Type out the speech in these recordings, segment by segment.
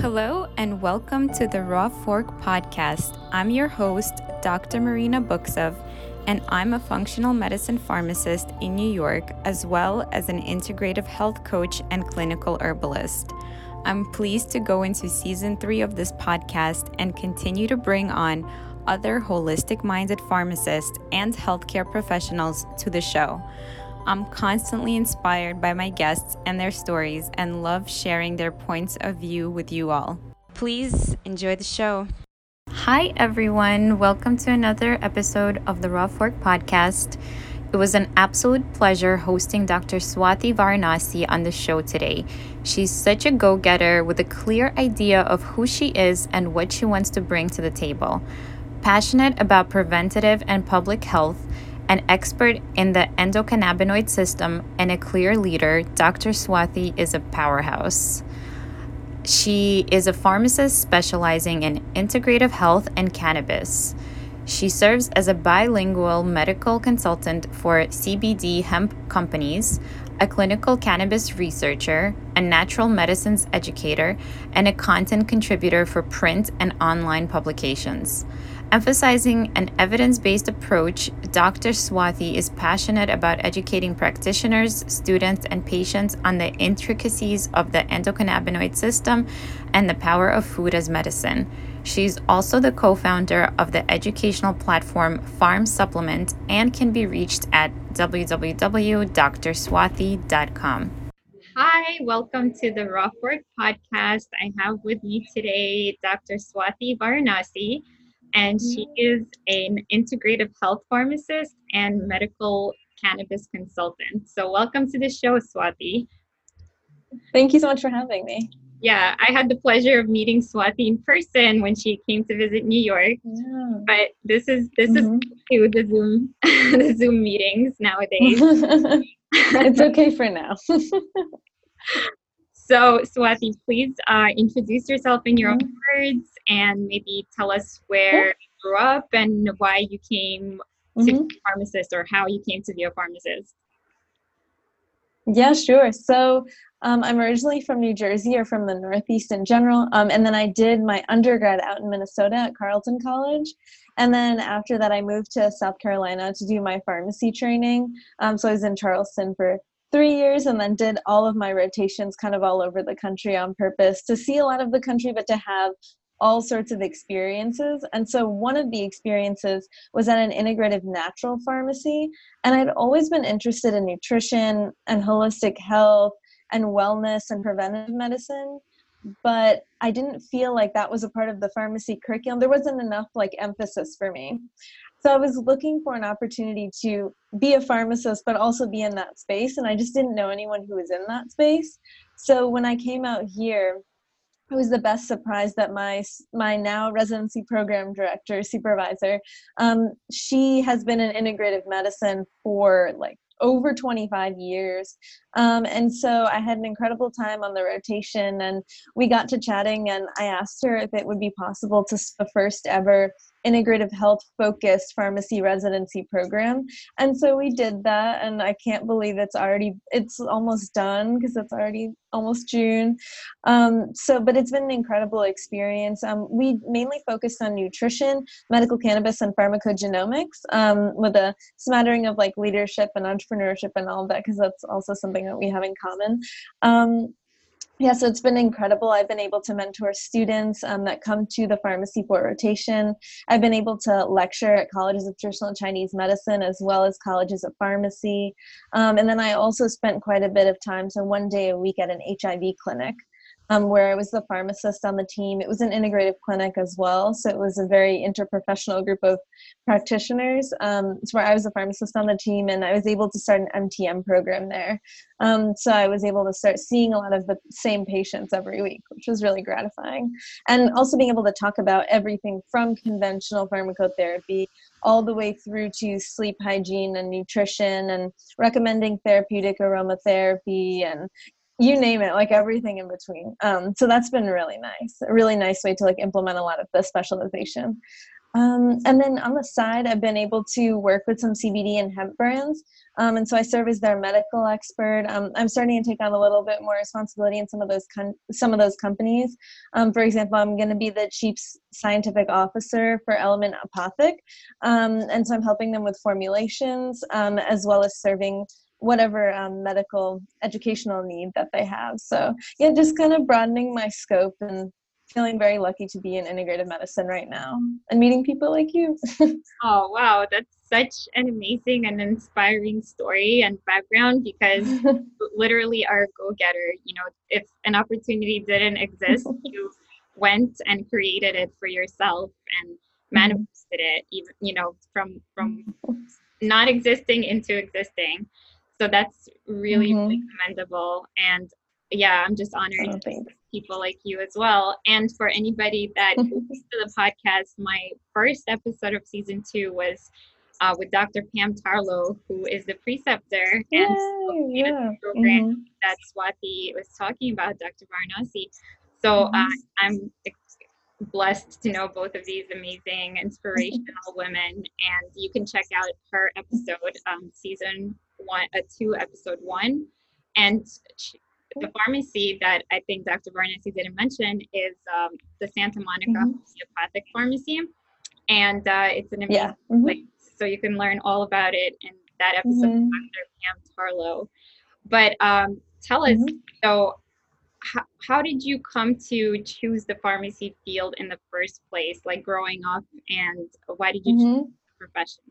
Hello, and welcome to the Raw Fork podcast. I'm your host, Dr. Marina Buksov, and I'm a functional medicine pharmacist in New York, as well as an integrative health coach and clinical herbalist. I'm pleased to go into season three of this podcast and continue to bring on other holistic minded pharmacists and healthcare professionals to the show. I'm constantly inspired by my guests and their stories and love sharing their points of view with you all. Please enjoy the show. Hi, everyone. Welcome to another episode of the Raw Fork podcast. It was an absolute pleasure hosting Dr. Swathi Varanasi on the show today. She's such a go getter with a clear idea of who she is and what she wants to bring to the table. Passionate about preventative and public health, an expert in the endocannabinoid system and a clear leader, Dr. Swathi is a powerhouse. She is a pharmacist specializing in integrative health and cannabis. She serves as a bilingual medical consultant for CBD hemp companies, a clinical cannabis researcher, a natural medicines educator, and a content contributor for print and online publications. Emphasizing an evidence based approach, Dr. Swathi is passionate about educating practitioners, students, and patients on the intricacies of the endocannabinoid system and the power of food as medicine. She's also the co founder of the educational platform Pharm Supplement and can be reached at www.drswathi.com. Hi, welcome to the Raw Fork podcast. I have with me today Dr. Swathi Varanasi and she is an integrative health pharmacist and medical cannabis consultant. So, welcome to the show, Swathi. Thank you so much for having me. Yeah, I had the pleasure of meeting Swathi in person when she came to visit New York. Yeah. But this is this mm-hmm. is the Zoom the Zoom meetings nowadays. it's okay for now. so, Swathi, please uh, introduce yourself in your mm-hmm. own words and maybe tell us where you grew up and why you came mm-hmm. to be a pharmacist or how you came to be a pharmacist. Yeah, sure. So um, I'm originally from New Jersey or from the Northeast in general. Um, and then I did my undergrad out in Minnesota at Carleton College. And then after that, I moved to South Carolina to do my pharmacy training. Um, so I was in Charleston for three years and then did all of my rotations kind of all over the country on purpose to see a lot of the country, but to have all sorts of experiences. And so one of the experiences was at an integrative natural pharmacy. And I'd always been interested in nutrition and holistic health and wellness and preventive medicine. But I didn't feel like that was a part of the pharmacy curriculum. There wasn't enough like emphasis for me. So I was looking for an opportunity to be a pharmacist, but also be in that space. And I just didn't know anyone who was in that space. So when I came out here, it was the best surprise that my my now residency program director supervisor um, she has been in integrative medicine for like over 25 years. Um, and so I had an incredible time on the rotation, and we got to chatting. And I asked her if it would be possible to the first ever integrative health focused pharmacy residency program. And so we did that and i can't believe it's already it's almost done because it's already almost june. Um, so but it's been an incredible experience. Um, we mainly focused on nutrition medical cannabis and pharmacogenomics um, with a smattering of like leadership and entrepreneurship and all of that because that's also something that we have in common. Um, yeah, so it's been incredible. I've been able to mentor students um, that come to the pharmacy for rotation. I've been able to lecture at colleges of traditional Chinese medicine as well as colleges of pharmacy. Um, and then I also spent quite a bit of time, so one day a week at an HIV clinic um, where I was the pharmacist on the team. It was an integrative clinic as well, so it was a very interprofessional group of practitioners. Um, where I was a pharmacist on the team, and I was able to start an MTM program there. Um, so I was able to start seeing a lot of the same patients every week, which was really gratifying. And also being able to talk about everything from conventional pharmacotherapy all the way through to sleep hygiene and nutrition and recommending therapeutic aromatherapy and you name it like everything in between um, so that's been really nice a really nice way to like implement a lot of the specialization Um, and then on the side, I've been able to work with some CBD and hemp brands. Um, and so I serve as their medical expert. Um, I'm starting to take on a little bit more responsibility in some of those some of those companies. Um, for example, I'm going to be the chief scientific officer for Element Apothec, um, and so I'm helping them with formulations as well as serving whatever um, medical educational need that they have. So yeah, just kind of broadening my scope and feeling very lucky to be in integrative medicine right now and meeting people like you. oh, wow. That's such an amazing and inspiring story and background because literally are go getter. You know, if an opportunity didn't exist, you went and created it for yourself and mm-hmm. manifested it, even, you know, from, from not existing into existing. So that's really, mm-hmm. really commendable. And yeah, I'm just honored oh, to people like you as well. And for anybody that listens to the podcast, my first episode of season two was uh, with Dr. Pam Tarlow, who is the preceptor Yay, and yeah. program mm-hmm. that Swathi was talking about, Dr. Varanasi. So uh, mm-hmm. uh, I'm blessed to know both of these amazing, inspirational women. And you can check out her episode, um, season one, uh, two, episode one. And she, the pharmacy that I think Dr. Varanasi didn't mention is um, the Santa Monica mm-hmm. Homeopathic Pharmacy. And uh, it's an amazing yeah. mm-hmm. place. So you can learn all about it in that episode mm-hmm. Dr. Pam Tarlow. But um, tell us, mm-hmm. so how, how did you come to choose the pharmacy field in the first place, like growing up, and why did you choose mm-hmm. the profession?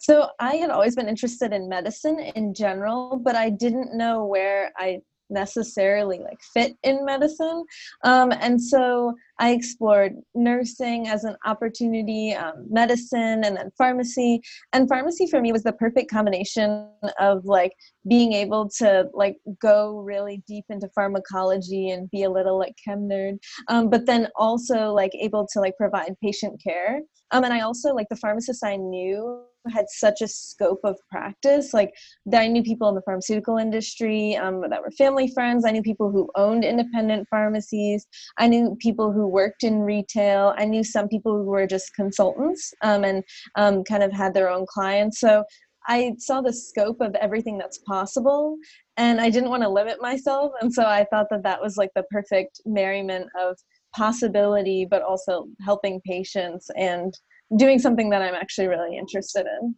So I had always been interested in medicine in general, but I didn't know where I necessarily like fit in medicine. Um, and so i explored nursing as an opportunity um, medicine and then pharmacy. And pharmacy for me was the perfect combination of like being able to like go really deep into pharmacology and be a little like chem nerd um, but then also like able to like provide patient care. Um, and i also like the pharmacists i knew had such a scope of practice. Like I knew people in the pharmaceutical industry um, that were family friends. I knew people who owned independent pharmacies. I knew people who worked in retail. I knew some people who were just consultants um, and um, kind of had their own clients. So I saw the scope of everything that's possible and I didn't want to limit myself. And so I thought that that was like the perfect merriment of possibility, but also helping patients and doing something that I'm actually really interested in.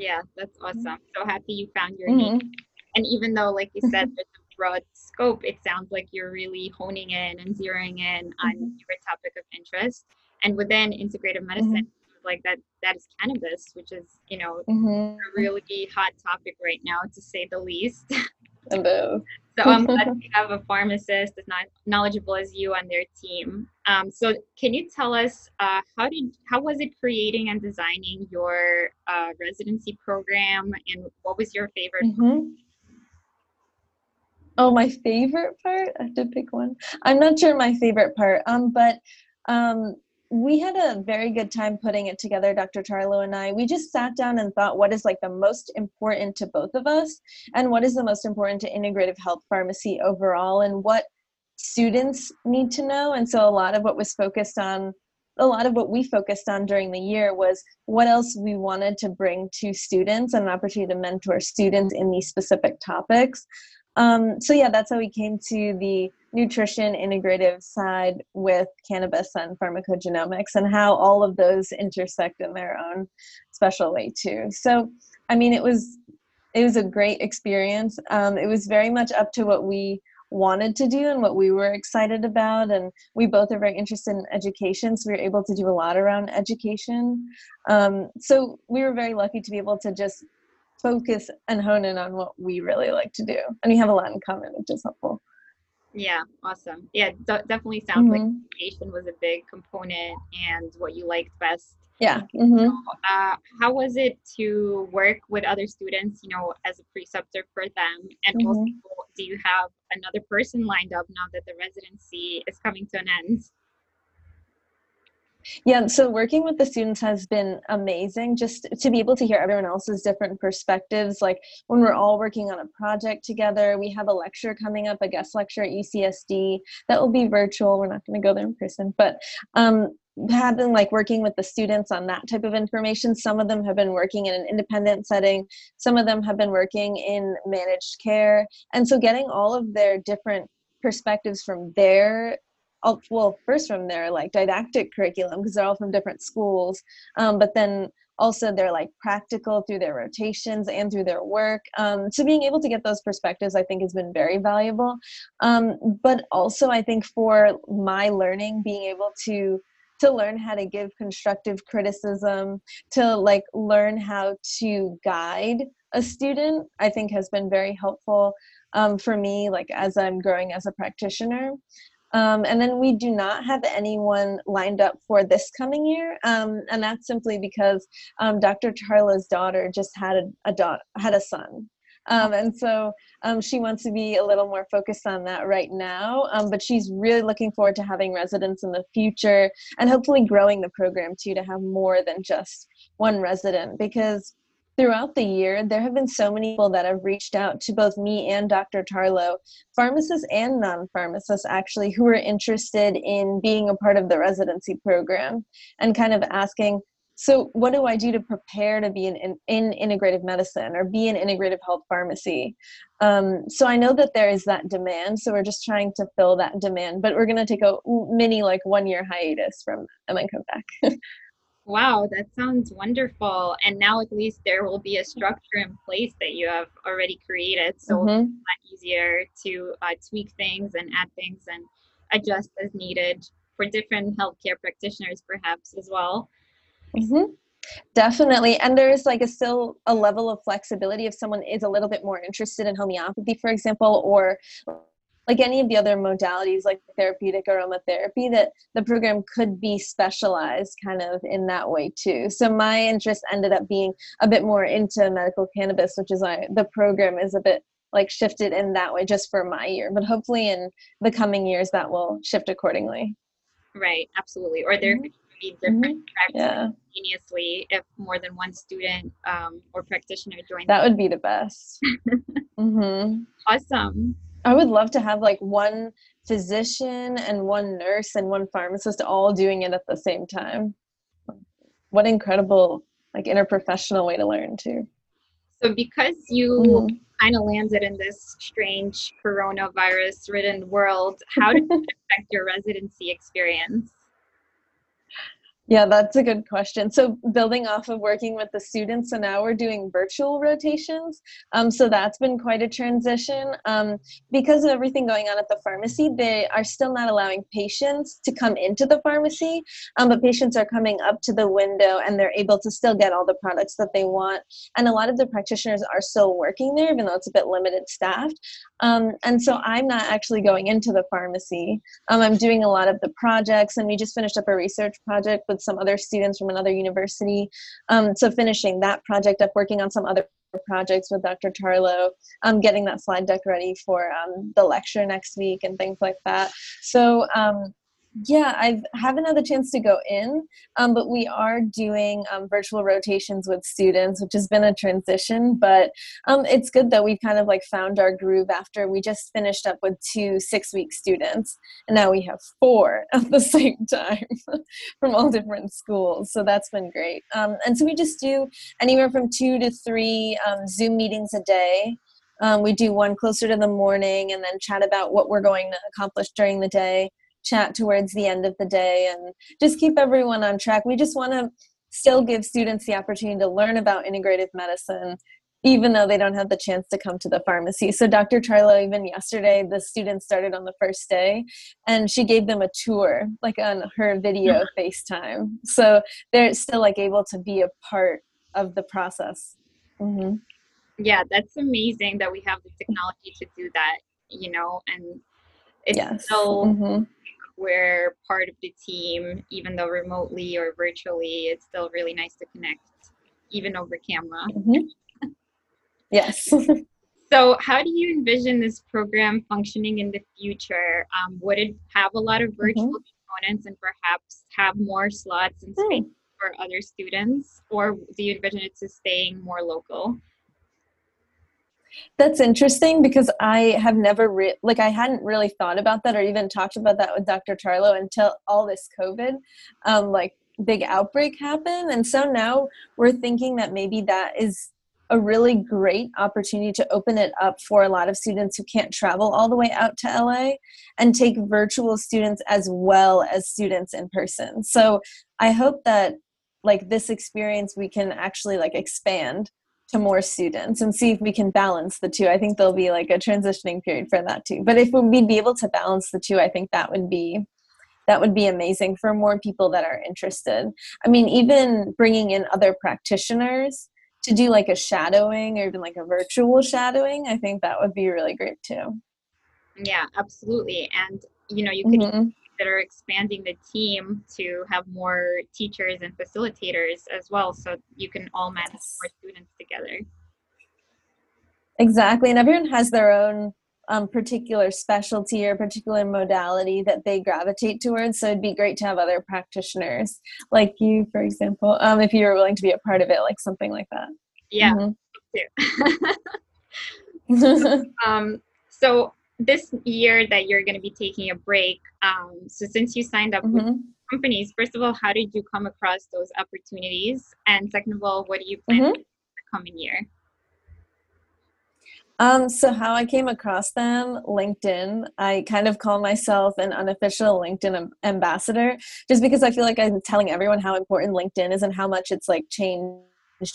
Yeah, that's awesome. So happy you found your mm-hmm. niche. And even though, like you said, there's a broad scope, it sounds like you're really honing in and zeroing in on mm-hmm. your topic of interest. And within integrative medicine, mm-hmm. like that, that is cannabis, which is, you know, mm-hmm. a really hot topic right now, to say the least. So I'm glad to have a pharmacist as not knowledgeable as you on their team. Um, so can you tell us uh, how did how was it creating and designing your uh, residency program, and what was your favorite? Mm-hmm. Oh, my favorite part. I have to pick one. I'm not sure my favorite part. Um, but um, we had a very good time putting it together dr Tarlow and i. We just sat down and thought what is like the most important to both of us? And what is the most important to integrative health pharmacy overall? And what students need to know? And so a lot of what was focused on a lot of what we focused on during the year was what else we wanted to bring to students and an opportunity to mentor students in these specific topics. Um, so yeah that's how we came to the nutrition integrative side with cannabis and pharmacogenomics and how all of those intersect in their own special way too. So i mean it was it was a great experience. Um, it was very much up to what we wanted to do and what we were excited about. And we both are very interested in education so we were able to do a lot around education. Um, so we were very lucky to be able to just focus and hone in on what we really like to do. And we have a lot in common which is helpful yeah, awesome. Yeah, d- definitely sounds mm-hmm. like education was a big component and what you liked best. Yeah. Mm-hmm. Uh, how was it to work with other students, you know, as a preceptor for them? And mm-hmm. also, do you have another person lined up now that the residency is coming to an end? Yeah, so working with the students has been amazing just to be able to hear everyone else's different perspectives. Like when we're all working on a project together, we have a lecture coming up, a guest lecture at UCSD that will be virtual. We're not going to go there in person, but um, have been like working with the students on that type of information. Some of them have been working in an independent setting, some of them have been working in managed care. And so getting all of their different perspectives from their well first from their like didactic curriculum because they're all from different schools um, but then also they're like practical through their rotations and through their work um, so being able to get those perspectives i think has been very valuable um, but also i think for my learning being able to to learn how to give constructive criticism to like learn how to guide a student i think has been very helpful um, for me like as i'm growing as a practitioner um, and then we do not have anyone lined up for this coming year, um, and that's simply because um, Dr. Tarlow's daughter just had a, a daughter, had a son, um, and so um, she wants to be a little more focused on that right now. Um, but she's really looking forward to having residents in the future and hopefully growing the program too to have more than just one resident because Throughout the year, there have been so many people that have reached out to both me and Dr. Tarlow, pharmacists and non pharmacists actually, who are interested in being a part of the residency program and kind of asking, so what do I do to prepare to be in, in, in integrative medicine or be an integrative health pharmacy? Um, so I know that there is that demand. So we're just trying to fill that demand, but we're going to take a mini like one year hiatus from and then come back. Wow, that sounds wonderful. And now at least there will be a structure in place that you have already created. So mm-hmm. it's a lot easier to uh, tweak things and add things and adjust as needed for different healthcare practitioners, perhaps as well. Mm-hmm. Definitely. And there's like a still a level of flexibility if someone is a little bit more interested in homeopathy, for example, or like any of the other modalities like therapeutic aromatherapy that the program could be specialized kind of in that way too so my interest ended up being a bit more into medical cannabis which is why the program is a bit like shifted in that way just for my year but hopefully in the coming years that will shift accordingly right absolutely or there mm-hmm. could be different mm-hmm. yeah. simultaneously if more than one student um, or practitioner joins that would be the best mm-hmm. awesome I would love to have like one physician and one nurse and one pharmacist all doing it at the same time. What incredible like interprofessional way to learn too. So because you mm-hmm. kind of landed in this strange coronavirus ridden world, how did it affect your residency experience? Yeah, that's a good question. So, building off of working with the students, so now we're doing virtual rotations. Um, so, that's been quite a transition. Um, because of everything going on at the pharmacy, they are still not allowing patients to come into the pharmacy, um, but patients are coming up to the window and they're able to still get all the products that they want. And a lot of the practitioners are still working there, even though it's a bit limited staffed. Um, and so, I'm not actually going into the pharmacy. Um, I'm doing a lot of the projects, and we just finished up a research project with some other students from another university. Um, so finishing that project up, working on some other projects with Dr. Tarlow, um, getting that slide deck ready for um, the lecture next week and things like that. So um, yeah, I haven't had the chance to go in, um, but we are doing um, virtual rotations with students, which has been a transition. But um, it's good that we've kind of like found our groove after we just finished up with two six week students, and now we have four at the same time from all different schools. So that's been great. Um, and so we just do anywhere from two to three um, Zoom meetings a day. Um, we do one closer to the morning and then chat about what we're going to accomplish during the day chat towards the end of the day and just keep everyone on track. We just want to still give students the opportunity to learn about integrative medicine even though they don't have the chance to come to the pharmacy. So Dr. Tarlow, even yesterday, the students started on the first day and she gave them a tour, like on her video FaceTime. So they're still like able to be a part of the process. Mm-hmm. Yeah, that's amazing that we have the technology to do that, you know, and it's yes. still mm-hmm we're part of the team, even though remotely or virtually, it's still really nice to connect, even over camera. Mm-hmm. Yes. so, how do you envision this program functioning in the future? Um, would it have a lot of virtual mm-hmm. components and perhaps have more slots and space mm. for other students, or do you envision it to staying more local? That's interesting because I have never re- like I hadn't really thought about that or even talked about that with Dr. Tarlow until all this COVID um, like big outbreak happened, and so now we're thinking that maybe that is a really great opportunity to open it up for a lot of students who can't travel all the way out to LA and take virtual students as well as students in person. So I hope that like this experience we can actually like expand to more students and see if we can balance the two. I think there'll be like a transitioning period for that too. But if we'd be able to balance the two, I think that would be that would be amazing for more people that are interested. I mean, even bringing in other practitioners to do like a shadowing or even like a virtual shadowing, I think that would be really great too. Yeah, absolutely. And you know, you could mm-hmm. Consider expanding the team to have more teachers and facilitators as well, so you can all manage more students together. Exactly, and everyone has their own um, particular specialty or particular modality that they gravitate towards. So it'd be great to have other practitioners like you, for example, um, if you were willing to be a part of it, like something like that. Yeah. Mm-hmm. um, so this year that you're going to be taking a break um, so since you signed up mm-hmm. with companies first of all how did you come across those opportunities and second of all what do you plan mm-hmm. for the coming year um, so how I came across them, LinkedIn. I kind of call myself an unofficial LinkedIn ambassador, just because I feel like I'm telling everyone how important LinkedIn is and how much it's like changed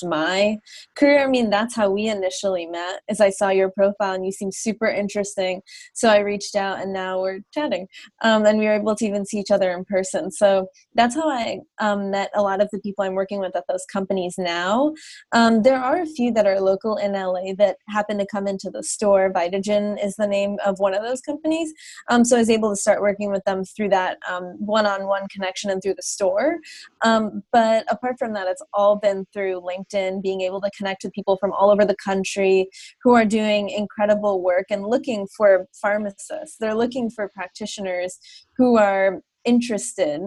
my career. I mean, that's how we initially met. As I saw your profile and you seemed super interesting, so I reached out and now we're chatting, um, and we were able to even see each other in person. So that's how I um, met a lot of the people I'm working with at those companies now. Um, there are a few that are local in LA that happen to come into the store. Vitagen is the name of one of those companies. Um, so I was able to start working with them through that one on one connection and through the store. Um, but apart from that, it's all been through LinkedIn LinkedIn, being able to connect with people from all over the country who are doing incredible work and looking for pharmacists. They're looking for practitioners who are interested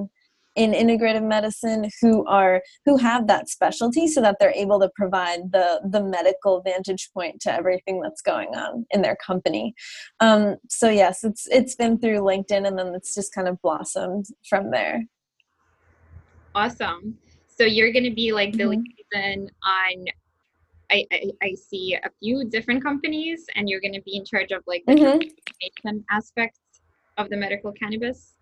in integrative medicine who are who have that specialty so that they're able to provide the the medical vantage point to everything that's going on in their company. Um, so yes it's it's been through linkedin and then it's just kind of blossomed from there. Awesome so you're going to be like the mm-hmm on I, I, I, see a few different companies and you're going to be in charge of like the mm-hmm. aspects of the medical cannabis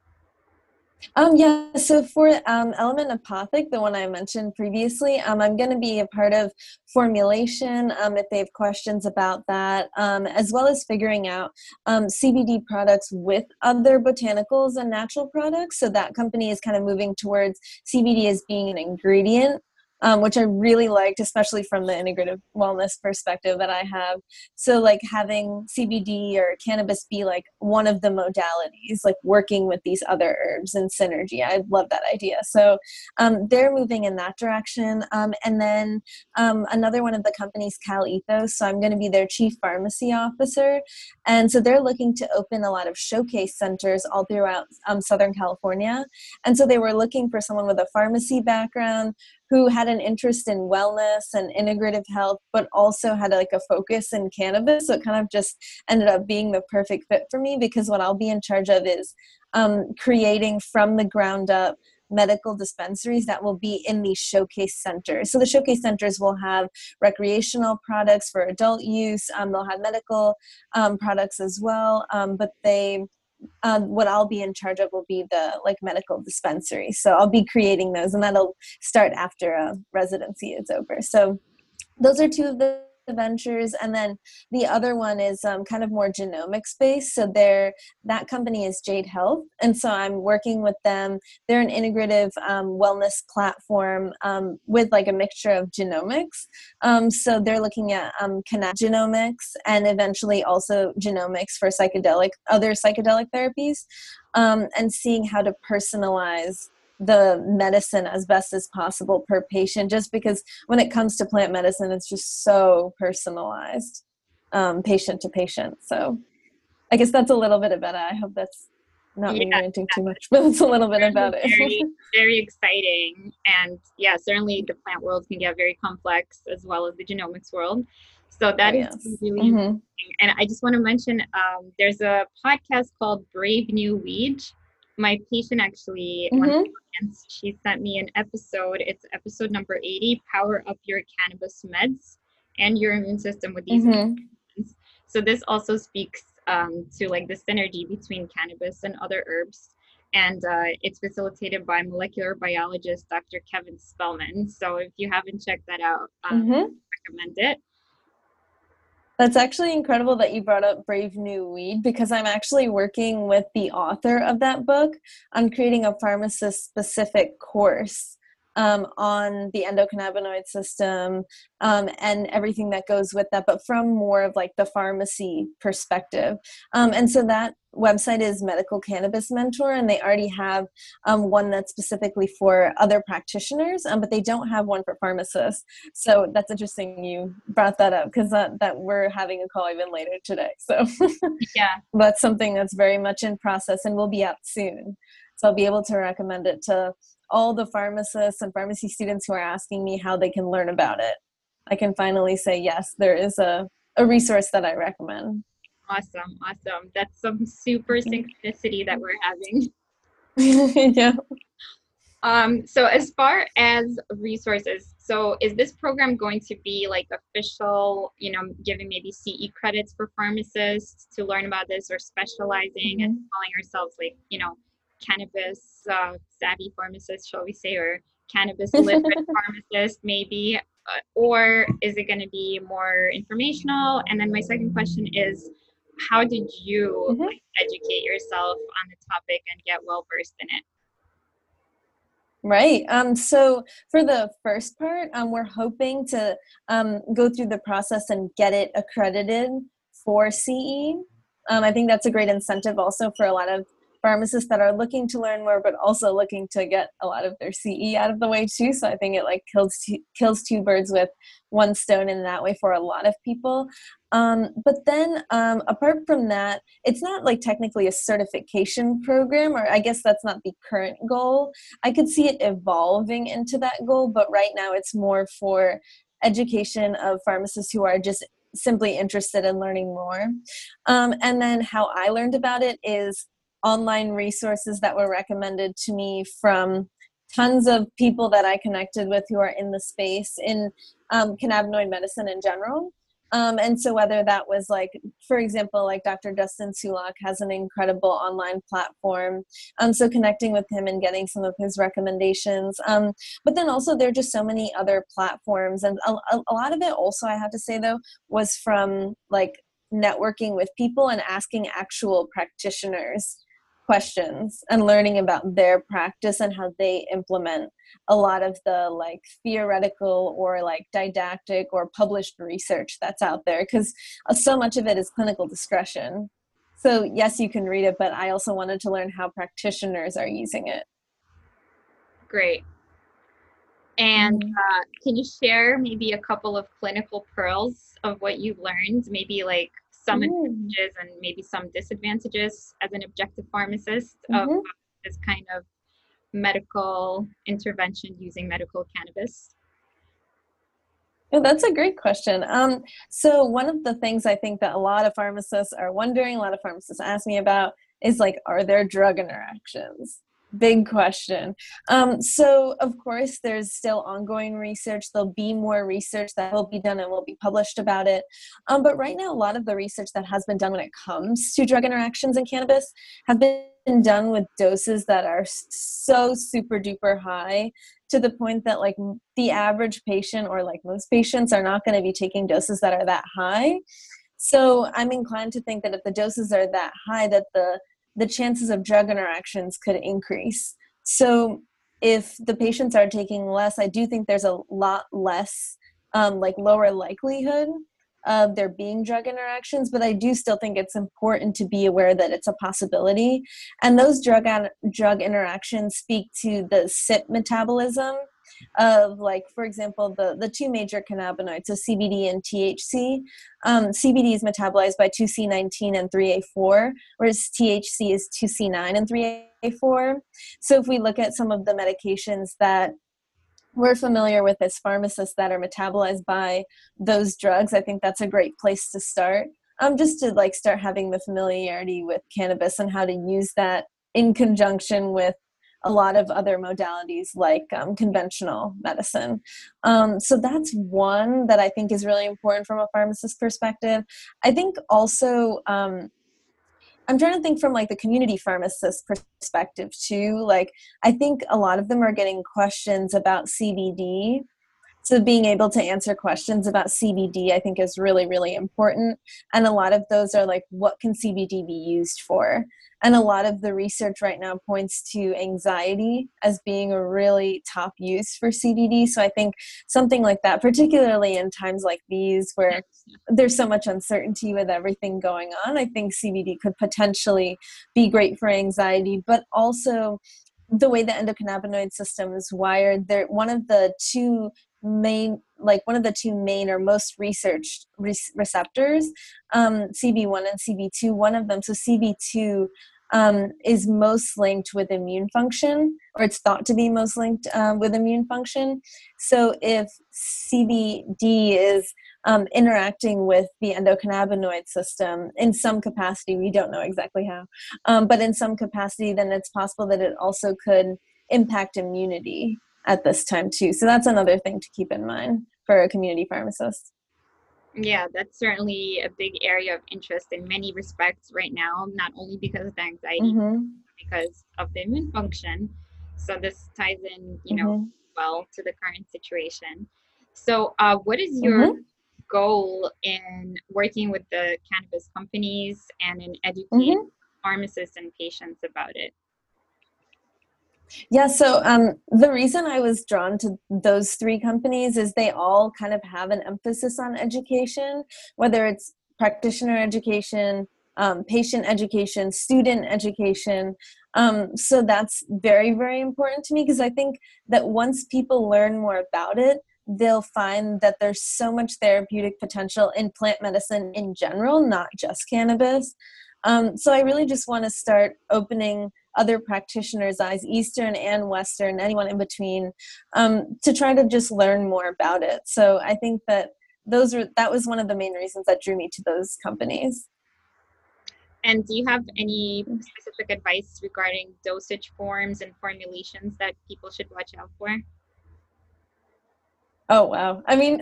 um, yeah, so for um, Element Apothec, the one I mentioned previously, um, I'm going to be a part of formulation um, if they have questions about that, um, as well as figuring out um, CBD products with other botanicals and natural products. So that company is kind of moving towards CBD as being an ingredient um, which I really liked, especially from the integrative wellness perspective that I have. So, like having CBD or cannabis be like one of the modalities, like working with these other herbs and synergy. I love that idea. So, um, they're moving in that direction. Um, and then um, another one of the companies, Cal Ethos. So, I'm going to be their chief pharmacy officer. And so, they're looking to open a lot of showcase centers all throughout um, Southern California. And so, they were looking for someone with a pharmacy background who had an interest in wellness and integrative health, but also had like a focus in cannabis. So it kind of just ended up being the perfect fit for me because what I'll be in charge of is um, creating from the ground up medical dispensaries that will be in the showcase centers. So the showcase centers will have recreational products for adult use. Um, they'll have medical um, products as well, um, but they um, what I'll be in charge of will be the like medical dispensary. So I'll be creating those, and that'll start after a residency is over. So those are two of the ventures. And then the other one is um, kind of more genomics based. So they're that company is jade health. And so i'm working with them. They're an integrative um, wellness platform um, with like a mixture of genomics. Um, so they're looking at um, connect genomics and eventually also genomics for psychedelic other psychedelic therapies um, and seeing how to personalize the medicine as best as possible per patient just because when it comes to plant medicine it's just so personalized um, patient to patient so i guess that's a little bit about it i hope that's not yeah, ranting too much, but it's a little bit about it. Very, very exciting. And yeah, certainly the plant world can get very complex as well as the genomics world. So that oh, is really mm-hmm. And I just want to mention um, there's a podcast called Brave New Weed. My patient actually, mm-hmm. she sent me an episode. It's episode number 80 Power Up Your Cannabis Meds and Your Immune System with these. Mm-hmm. So this also speaks um, to like the synergy between cannabis and other herbs. And uh, it's facilitated by molecular biologist Dr. Kevin Spelman. So if you haven't checked that out, um, mm-hmm. recommend it. That's actually incredible that you brought up Brave New Weed because I'm actually working with the author of that book on creating a pharmacist specific course um, on the endocannabinoid system um, and everything that goes with that, but from more of like the pharmacy perspective. Um, and so that website is Medical Cannabis Mentor, and they already have um, one that's specifically for other practitioners, um, but they don't have one for pharmacists. So that's interesting you brought that up because that, that we're having a call even later today. So yeah, that's something that's very much in process and will be out soon. So I'll be able to recommend it to all the pharmacists and pharmacy students who are asking me how they can learn about it. I can finally say, yes, there is a, a resource that I recommend. Awesome, awesome. That's some super synchronicity that we're having. yeah. Um, so as far as resources, so is this program going to be like official, you know, giving maybe CE credits for pharmacists to learn about this or specializing mm-hmm. and calling ourselves like, you know, cannabis uh, savvy pharmacist, shall we say, or cannabis literate pharmacist, maybe? Uh, or is it going to be more informational? And then my second question is, how did you mm-hmm. like, educate yourself on the topic and get well versed in it? Right. Um, so for the first part, um, we're hoping to um, go through the process and get it accredited for CE. Um, I think that's a great incentive also for a lot of pharmacists that are looking to learn more but also looking to get a lot of their ce out of the way too. So i think it like kills two, kills two birds with one stone in that way for a lot of people. Um, but then um, apart from that it's not like technically a certification program or i guess that's not the current goal. I could see it evolving into that goal but right now it's more for education of pharmacists who are just simply interested in learning more. Um, and then how I learned about it is online resources that were recommended to me from tons of people that I connected with who are in the space in um, cannabinoid medicine in general. Um, and so whether that was like, for example, like Dr. Dustin Sulak has an incredible online platform. Um, so connecting with him and getting some of his recommendations. Um, but then also there are just so many other platforms. And a, a lot of it also, I have to say though, was from like networking with people and asking actual practitioners questions and learning about their practice and how they implement a lot of the like theoretical or like didactic or published research that's out there because uh, so much of it is clinical discretion. So yes you can read it but i also wanted to learn how practitioners are using it. Great. And mm-hmm. uh, can you share maybe a couple of clinical pearls of what you've learned? Maybe like some mm. advantages and maybe some disadvantages as an objective pharmacist mm-hmm. of this kind of medical intervention using medical cannabis? Yeah, that's a great question. Um, so one of the things I think that a lot of pharmacists are wondering, a lot of pharmacists ask me about, is like, are there drug interactions? Big question. Um, so, of course, there's still ongoing research. There'll be more research that will be done and will be published about it. Um, but right now, a lot of the research that has been done when it comes to drug interactions in cannabis have been done with doses that are so super duper high to the point that like the average patient or like most patients are not going to be taking doses that are that high so i'm inclined to think that if the doses are that high that the the chances of drug interactions could increase. So if the patients are taking less, I do think there's a lot less, um, like lower likelihood of there being drug interactions, but I do still think it's important to be aware that it's a possibility. And those drug drug interactions speak to the CYP metabolism of like for example the the two major cannabinoids so cbd and thc um, cbd is metabolized by 2c19 and 3a4 whereas thc is 2c9 and 3a4 so if we look at some of the medications that we're familiar with as pharmacists that are metabolized by those drugs i think that's a great place to start. Um, just to like start having the familiarity with cannabis and how to use that in conjunction with a lot of other modalities like um, conventional medicine. Um, so that's one that I think is really important from a pharmacist perspective. I think also, um, I'm trying to think from like the community pharmacist perspective too. Like, I think a lot of them are getting questions about CBD so being able to answer questions about CBD, I think, is really, really important. And a lot of those are like, what can CBD be used for? And a lot of the research right now points to anxiety as being a really top use for CBD. So I think something like that, particularly in times like these where there's so much uncertainty with everything going on, I think CBD could potentially be great for anxiety, but also the way the endocannabinoid system is wired, there one of the two main like one of the two main or most researched re- receptors um, cb1 and cb2 one of them so cb2 um, is most linked with immune function or it's thought to be most linked um, with immune function. So if cbd is um, interacting with the endocannabinoid system in some capacity we don't know exactly how um, but in some capacity then it's possible that it also could impact immunity at this time too. So that's another thing to keep in mind for a community pharmacist. Yeah, that's certainly a big area of interest in many respects right now, not only because of the anxiety, mm-hmm. because of the immune function. So this ties in, you know, mm-hmm. well to the current situation. So, uh, what is your mm-hmm. goal in working with the cannabis companies and in educating mm-hmm. pharmacists and patients about it? Yeah, so um, the reason I was drawn to those three companies is they all kind of have an emphasis on education, whether it's practitioner education, um, patient education, student education. Um, so that's very, very important to me because I think that once people learn more about it, they'll find that there's so much therapeutic potential in plant medicine in general, not just cannabis. Um, so I really just want to start opening other practitioners' eyes, Eastern and Western, anyone in between, um, to try to just learn more about it. So I think that those are that was one of the main reasons that drew me to those companies. And do you have any specific advice regarding dosage forms and formulations that people should watch out for? Oh wow. I mean,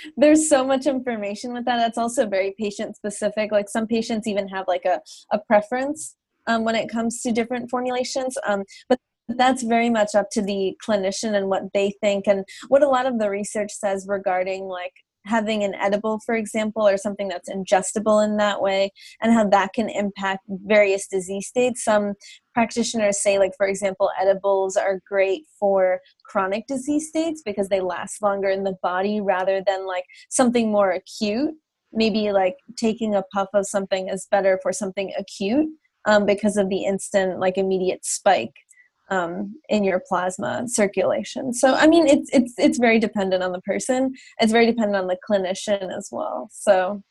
there's so much information with that. That's also very patient specific. Like some patients even have like a, a preference um, when it comes to different formulations. Um, but that's very much up to the clinician and what they think and what a lot of the research says regarding like having an edible for example or something that's ingestible in that way and how that can impact various disease states some practitioners say like for example edibles are great for chronic disease states because they last longer in the body rather than like something more acute maybe like taking a puff of something is better for something acute um, because of the instant, like immediate spike um, in your plasma circulation. So, I mean, it's it's it's very dependent on the person. It's very dependent on the clinician as well. So,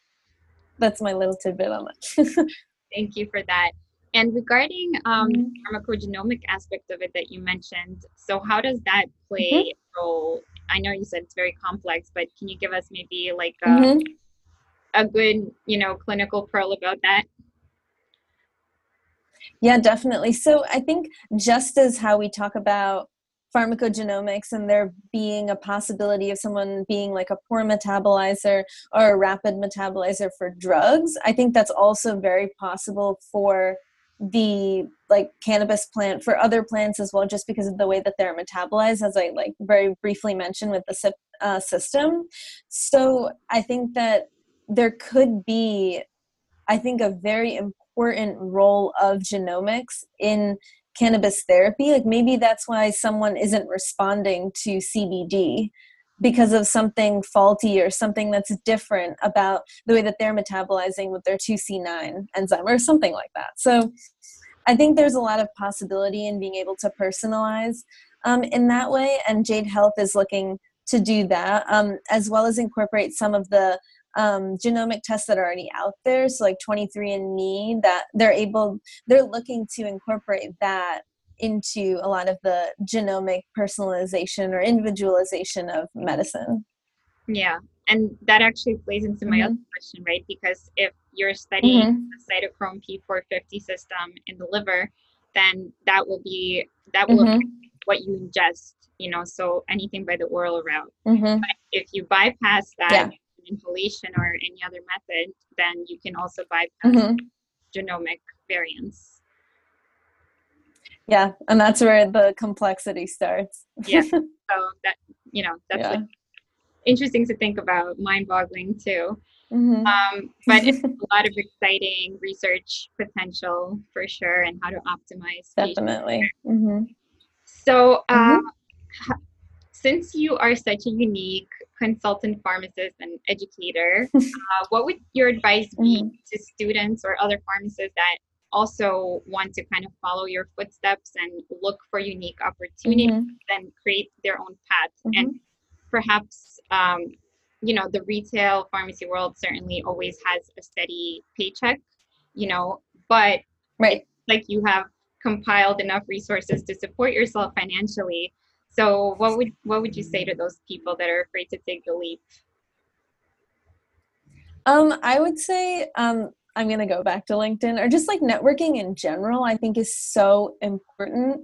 that's my little tidbit on that. Thank you for that. And regarding um, mm-hmm. pharmacogenomic aspect of it that you mentioned, so how does that play mm-hmm. a role? I know you said it's very complex, but can you give us maybe like a, mm-hmm. a good, you know, clinical pearl about that? Yeah, definitely. So I think just as how we talk about pharmacogenomics and there being a possibility of someone being like a poor metabolizer or a rapid metabolizer for drugs, I think that's also very possible for the like cannabis plant for other plants as well just because of the way that they're metabolized as i like very briefly mentioned with the CYP uh, system so i think that there could be i think a very important important role of genomics in cannabis therapy. Like maybe that's why someone isn't responding to CBD because of something faulty or something that's different about the way that they're metabolizing with their 2C9 enzyme or something like that. So I think there's a lot of possibility in being able to personalize um, in that way. And Jade Health is looking to do that, um, as well as incorporate some of the um, genomic tests that are already out there. So like 23andMe, that they're able, they're looking to incorporate that into a lot of the genomic personalization or individualization of medicine. Yeah, and that actually plays into my mm-hmm. other question, right? Because if you're studying mm-hmm. the cytochrome P450 system in the liver, then that will be that will mm-hmm. affect what you ingest. You know, so anything by the oral route. Mm-hmm. But if you bypass that yeah. Inhalation or any other method, then you can also bypass mm-hmm. genomic variants. Yeah, and that's where the complexity starts. yeah. So that you know that's yeah. like interesting to think about, mind-boggling too. Mm-hmm. Um, but it's a lot of exciting research potential for sure, and how to optimize. Definitely. Mm-hmm. So, uh, mm-hmm. since you are such a unique consultant pharmacist and educator, uh, what would your advice be mm-hmm. to students or other pharmacists that also want to kind of follow your footsteps and look for unique opportunities mm-hmm. and create their own path and mm-hmm. perhaps um, you know the retail pharmacy world certainly always has a steady paycheck you know but right like you have compiled enough resources to support yourself financially so what would what would you say to those people that are afraid to take the leap um i would say um i'm going to go back to linkedin or just like networking in general i think is so important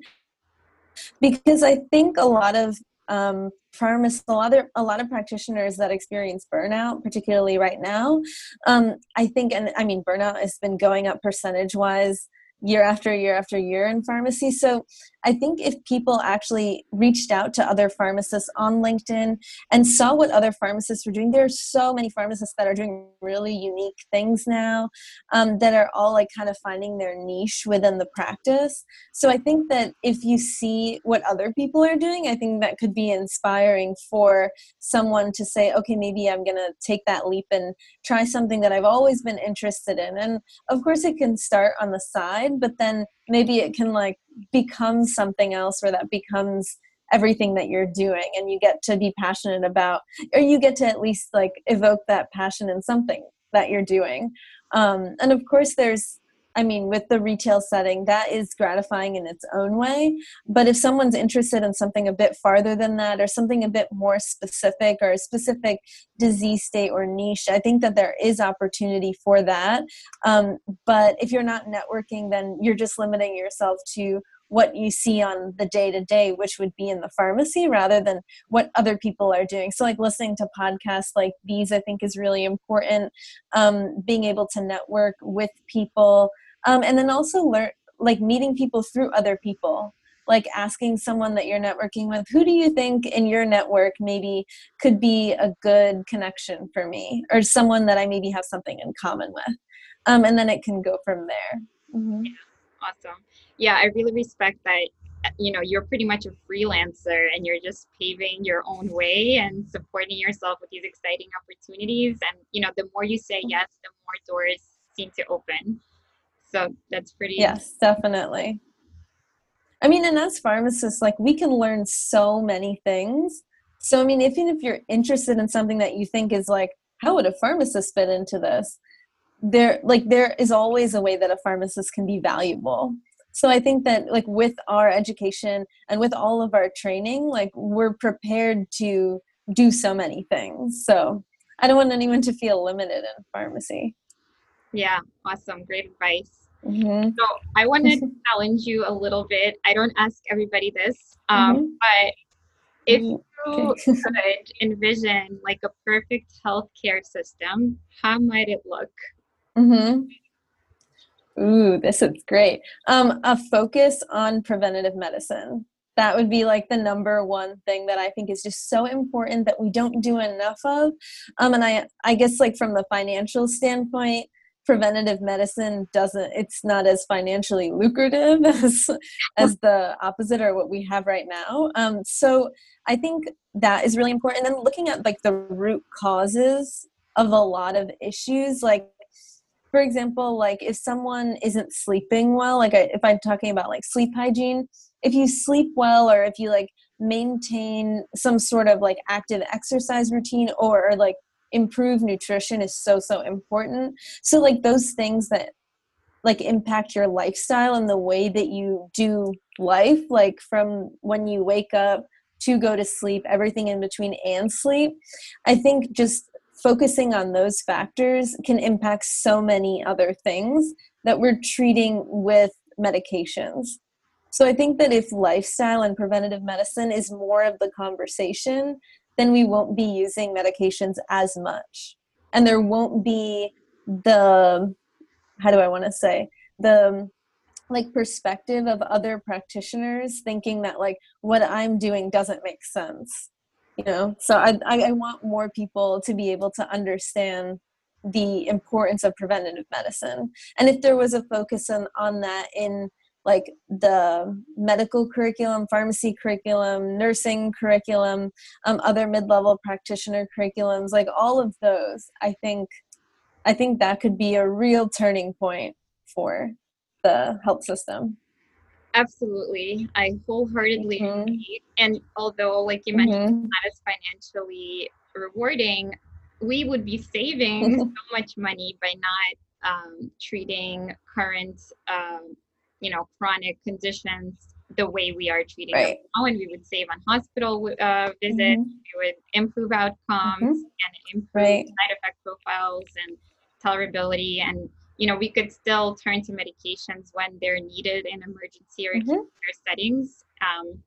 because i think a lot of um, pharmacists, a lot of a lot of practitioners that experience burnout, particularly right now. Um, I think, and I mean, burnout has been going up percentage wise year after year after year in pharmacy. So I think if people actually reached out to other pharmacists on LinkedIn and saw what other pharmacists were doing, there are so many pharmacists that are doing really unique things now um, that are all like kind of finding their niche within the practice. So I think that if you see what other people are doing, I think that could be inspiring for someone to say, okay, maybe I'm going to take that leap and try something that I've always been interested in. And of course, it can start on the side, but then maybe it can like become something else where that becomes everything that you're doing and you get to be passionate about or you get to at least like evoke that passion in something that you're doing. Um, and of course there's I mean, with the retail setting, that is gratifying in its own way. But if someone's interested in something a bit farther than that, or something a bit more specific, or a specific disease state or niche, I think that there is opportunity for that. Um, but if you're not networking, then you're just limiting yourself to what you see on the day to day, which would be in the pharmacy rather than what other people are doing. So, like listening to podcasts like these, I think is really important. Um, being able to network with people um, and then also learn like meeting people through other people like asking someone that you're networking with who do you think in your network maybe could be a good connection for me or someone that i maybe have something in common with um, and then it can go from there mm-hmm. yeah, awesome yeah i really respect that eh, you know you're pretty much a freelancer and you're just paving your own way and supporting yourself with these exciting opportunities and you know the more you say yes the more doors seem to open so that's pretty. Yes, definitely. I mean, and as pharmacists, like we can learn so many things. So, I mean, even if you're interested in something that you think is like, how would a pharmacist fit into this? There, like, there is always a way that a pharmacist can be valuable. So, I think that, like, with our education and with all of our training, like, we're prepared to do so many things. So, I don't want anyone to feel limited in pharmacy. Yeah, awesome. Great advice. Mm-hmm. So I want to challenge you a little bit. I don't ask everybody this, um, mm-hmm. but if mm-hmm. you okay. could envision like a perfect healthcare system, how might it look? Mm-hmm. Ooh, this is great. Um, a focus on preventative medicine. That would be like the number one thing that I think is just so important that we don't do enough of. Um, and I, I guess like from the financial standpoint, preventative medicine doesn't it's not as financially lucrative as as the opposite or what we have right now um, so i think that is really important and then looking at like the root causes of a lot of issues like for example like if someone isn't sleeping well like if i'm talking about like sleep hygiene if you sleep well or if you like maintain some sort of like active exercise routine or, or like improve nutrition is so so important. So like those things that like impact your lifestyle and the way that you do life like from when you wake up to go to sleep everything in between and sleep i think just focusing on those factors can impact so many other things that we're treating with medications. So i think that if lifestyle and preventative medicine is more of the conversation then we won't be using medications as much. And there won't be the how do i want to say? The like perspective of other practitioners thinking that like what i'm doing doesn't make sense you know so i i want more people to be able to understand the importance of preventative medicine and if there was a focus on on that in like the medical curriculum, pharmacy curriculum, nursing curriculum, um, other mid-level practitioner curriculums, like all of those, I think, I think that could be a real turning point for the health system. Absolutely, I wholeheartedly mm-hmm. agree. And although, like you mentioned, mm-hmm. not as financially rewarding, we would be saving so much money by not um, treating current um, you know chronic conditions the way we are treating right. them now and we would save on hospital uh, visits mm-hmm. we would improve outcomes mm-hmm. and improve right. side effect profiles and tolerability and you know we could still turn to medications when they're needed in emergency or mm-hmm. care settings um,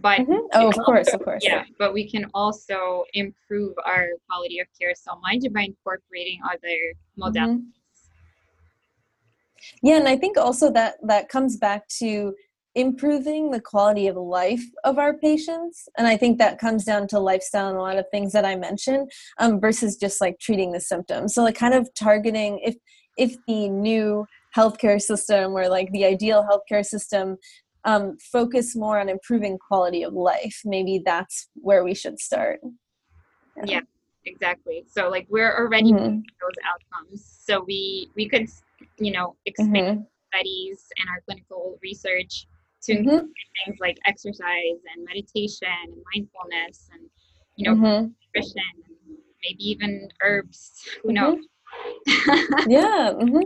but mm-hmm. oh of course of course. yeah but we can also improve our quality of care. So much by incorporating other modalities. Mm-hmm. Yeah and i think also that that comes back to improving the quality of life of our patients and i think that comes down to lifestyle and a lot of things that i mentioned um, versus just like treating the symptoms. So like kind of targeting if if the new healthcare system or like the ideal healthcare system um, focus more on improving quality of life maybe that's where we should start yeah, yeah exactly so like we're already mm-hmm. those outcomes so we we could you know, expand mm-hmm. studies and our clinical research to mm-hmm. things like exercise and meditation and mindfulness and, you know, mm-hmm. nutrition and maybe even herbs. Who mm-hmm. knows? Yeah mm-hmm.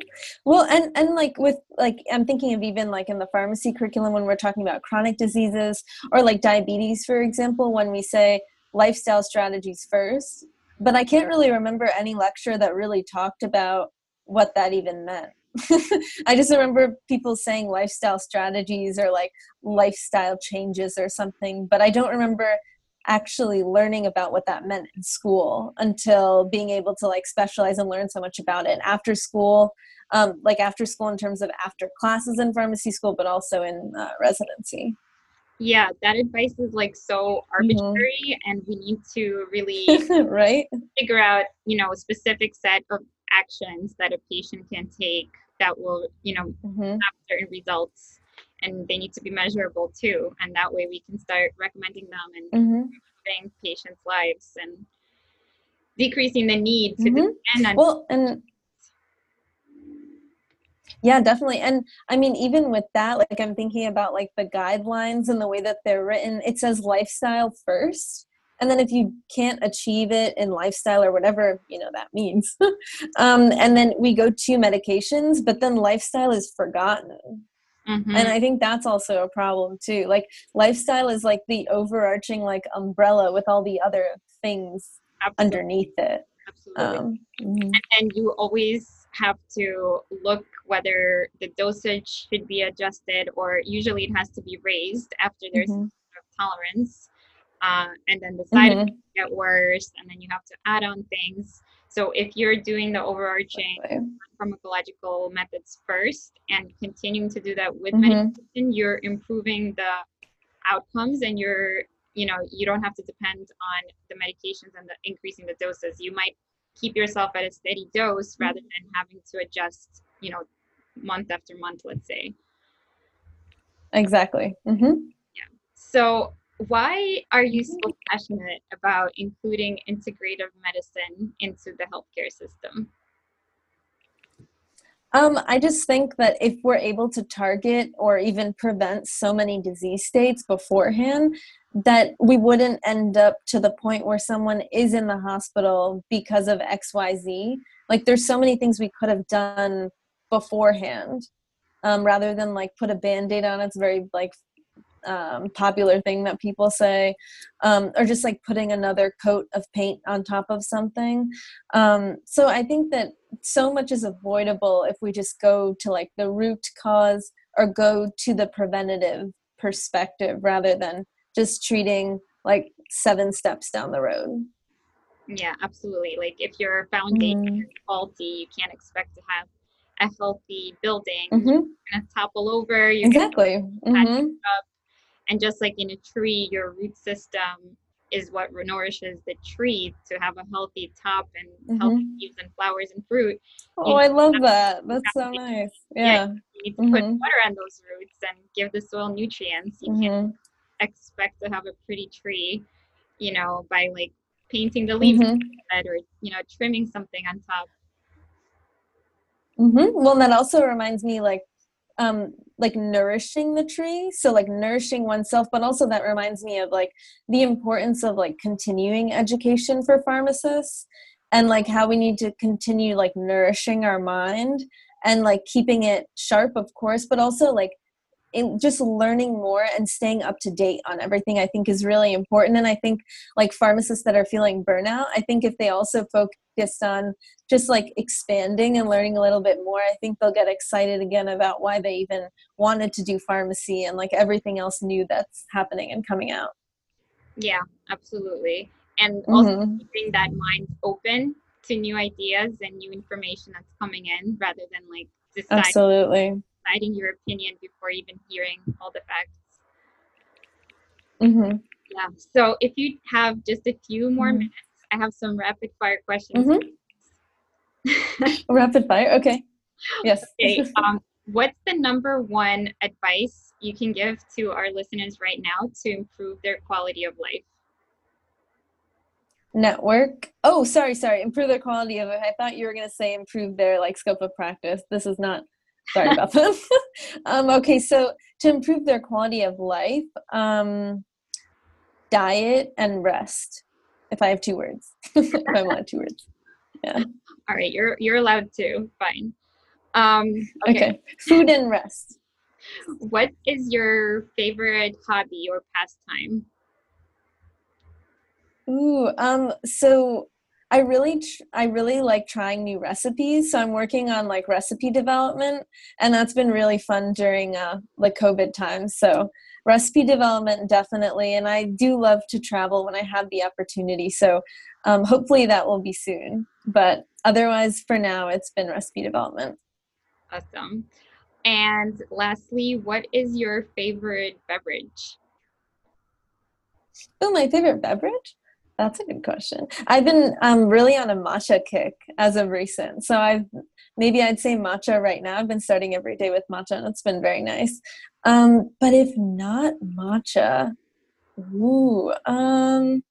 well and and like with like i'm thinking of even like in the pharmacy curriculum when we're talking about chronic diseases or like diabetes for example when we say lifestyle strategies first but i can't really remember any lecture that really talked about what that even meant. I just remember people saying lifestyle strategies or like lifestyle changes or something, but I don't remember actually learning about what that meant in school until being able to like specialize and learn so much about it after school um, like after school in terms of after classes in pharmacy school but also in uh, residency yeah that advice is like so mm-hmm. arbitrary mm-hmm. and we need to really right figure out you know a specific set of actions that a patient can take that will you know mm-hmm. have certain results and they need to be measurable too. And that way we can start recommending them and mm-hmm. improving patients lives and decreasing the need to mm-hmm. depend on well and yeah definitely. And i mean even with that like i'm thinking about like the guidelines and the way that they're written. It says lifestyle first and then if you can't achieve it in lifestyle or whatever you know that means. Um, and then we go to medications but then lifestyle is forgotten mm-hmm. and i think that's also a problem too like lifestyle is like the overarching like umbrella with all the other things Absolutely. underneath it Absolutely. Um, mm-hmm. and, and you always have to look whether the dosage should be adjusted or usually it has to be raised after there's mm-hmm. tolerance uh, and then the side mm-hmm. effects get worse, and then you have to add on things. So if you're doing the overarching exactly. pharmacological methods first and continuing to do that with mm-hmm. medication, you're improving the outcomes and you're you know you don't have to depend on the medications and the increasing the doses you might keep yourself at a steady dose mm-hmm. rather than having to adjust you know month after month let's say exactly mm-hmm. yeah so why are you so passionate about including integrative medicine into the healthcare system? Um, I just think that if we're able to target or even prevent so many disease states beforehand, that we wouldn't end up to the point where someone is in the hospital because of XYZ. Like, there's so many things we could have done beforehand um, rather than like put a band aid on it's very like um, popular thing that people say, um, or just like putting another coat of paint on top of something. Um, so I think that so much is avoidable if we just go to like the root cause or go to the preventative perspective rather than just treating like seven steps down the road. Yeah, absolutely. Like if your foundation mm. is faulty, you can't expect to have a healthy building. Mm-hmm. You're gonna topple over. You're exactly. Mm-hmm. up and just like in a tree, your root system is what nourishes the tree to have a healthy top and mm-hmm. healthy leaves and flowers and fruit. Oh, I love that. That's so nice. Yeah. yeah you need to mm-hmm. put water on those roots and give the soil nutrients. You mm-hmm. can't expect to have a pretty tree, you know, by like painting the leaves mm-hmm. or, you know, trimming something on top. Mm-hmm. Well, that also reminds me like um like nourishing the tree. So like nourishing oneself but also that reminds me of like the importance of like continuing education for pharmacists and like how we need to continue like nourishing our mind and like keeping it sharp of course but also like in just learning more and staying up to date on everything i think is really important. And i think like pharmacists that are feeling burnout i think if they also focused on just like expanding and learning a little bit more i think they'll get excited again about why they even wanted to do pharmacy and like everything else new that's happening and coming out. Yeah absolutely. And also mm-hmm. keeping that mind open to new ideas and new information that's coming in rather than like deciding absolutely deciding your opinion before even hearing all the facts. Mm-hmm. Yeah. So if you have just a few more mm-hmm. minutes, I have some rapid fire questions. Mm-hmm. rapid fire. Okay. Yes. Okay. Um, what's the number one advice you can give to our listeners right now to improve their quality of life? Network. Oh, sorry, sorry. Improve their quality of life. I thought you were going to say improve their like scope of practice. This is not Sorry about that. um, okay, so to improve their quality of life, um, diet and rest. If I have two words, if I want two words, yeah. All right, you're you're allowed to. Fine. Um, okay. okay. Food and rest. What is your favorite hobby or pastime? Ooh, um, so I really tr- I really like trying new recipes. So I'm working on like recipe development and that's been really fun during uh like COVID times. So recipe development definitely and I do love to travel when I have the opportunity. So um, hopefully that will be soon. But otherwise for now it's been recipe development. Awesome. And lastly, what is your favorite beverage? Oh, my favorite beverage? That's a good question. I've been um, really on a matcha kick as of recent. So I've maybe I'd say matcha right now. I've been starting every day with matcha and it's been very nice. Um, but if not matcha, ooh, um,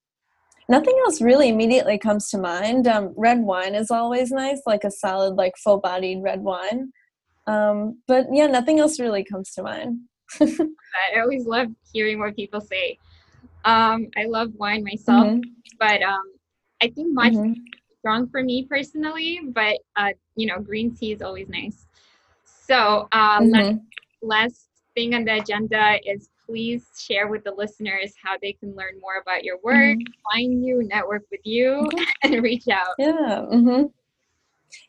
nothing else really immediately comes to mind. Um, red wine is always nice, like a solid, like full bodied red wine. Um, but yeah, nothing else really comes to mind. I always love hearing what people say. Um, I love wine myself, mm-hmm. but um, I think much mm-hmm. strong for me personally. But uh, you know, green tea is always nice. So uh, mm-hmm. last, last thing on the agenda is please share with the listeners how they can learn more about your work, mm-hmm. find you, network with you, mm-hmm. and reach out. Yeah.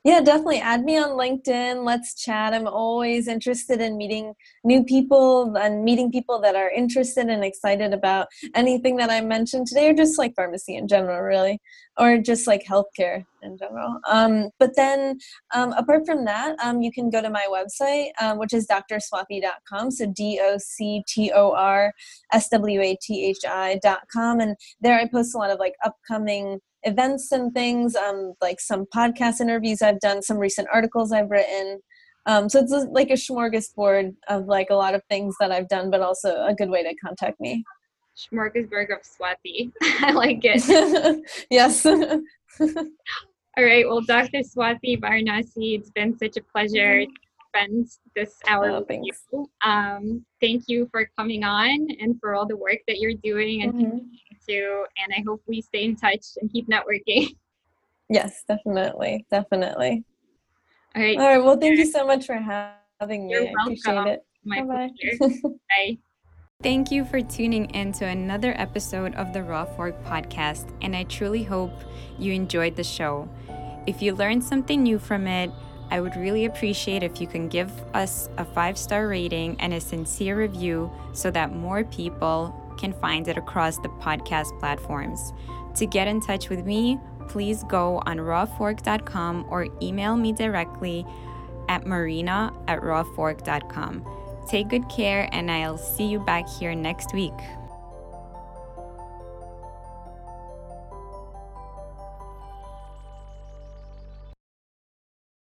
Yeah, definitely. Add me on LinkedIn. Let's chat. I'm always interested in meeting new people and meeting people that are interested and excited about anything that I mentioned today, or just like pharmacy in general, really, or just like healthcare in general. Um, but then, um, apart from that, um, you can go to my website, um, which is doctorswathi.com. So D O C T O R S W A T H I.com. And there I post a lot of like upcoming events and things, um, like some podcast interviews I've done, some recent articles I've written. Um, so it's like a smorgasbord of like a lot of things that I've done, but also a good way to contact me. Smorgasbord of Swathi. I like it. yes. All right. Well, Dr. Swathi Varanasi, it's been such a pleasure mm-hmm. Spend this hour oh, with thanks. you. Um, thank you for coming on and for all the work that you're doing and mm-hmm. to. And I hope we stay in touch and keep networking. Yes, definitely, definitely. All right. All right. Well, thank you so much for having me. You're I appreciate it. My Bye-bye. Bye. Thank you for tuning in to another episode of the Raw Fork podcast, and I truly hope you enjoyed the show. If you learned something new from it, I would really appreciate if you can give us a five star rating and a sincere review so that more people can find it across the podcast platforms. To get in touch with me, please go on rawfork.com or email me directly at marina at rawfork.com. Take good care, and I'll see you back here next week.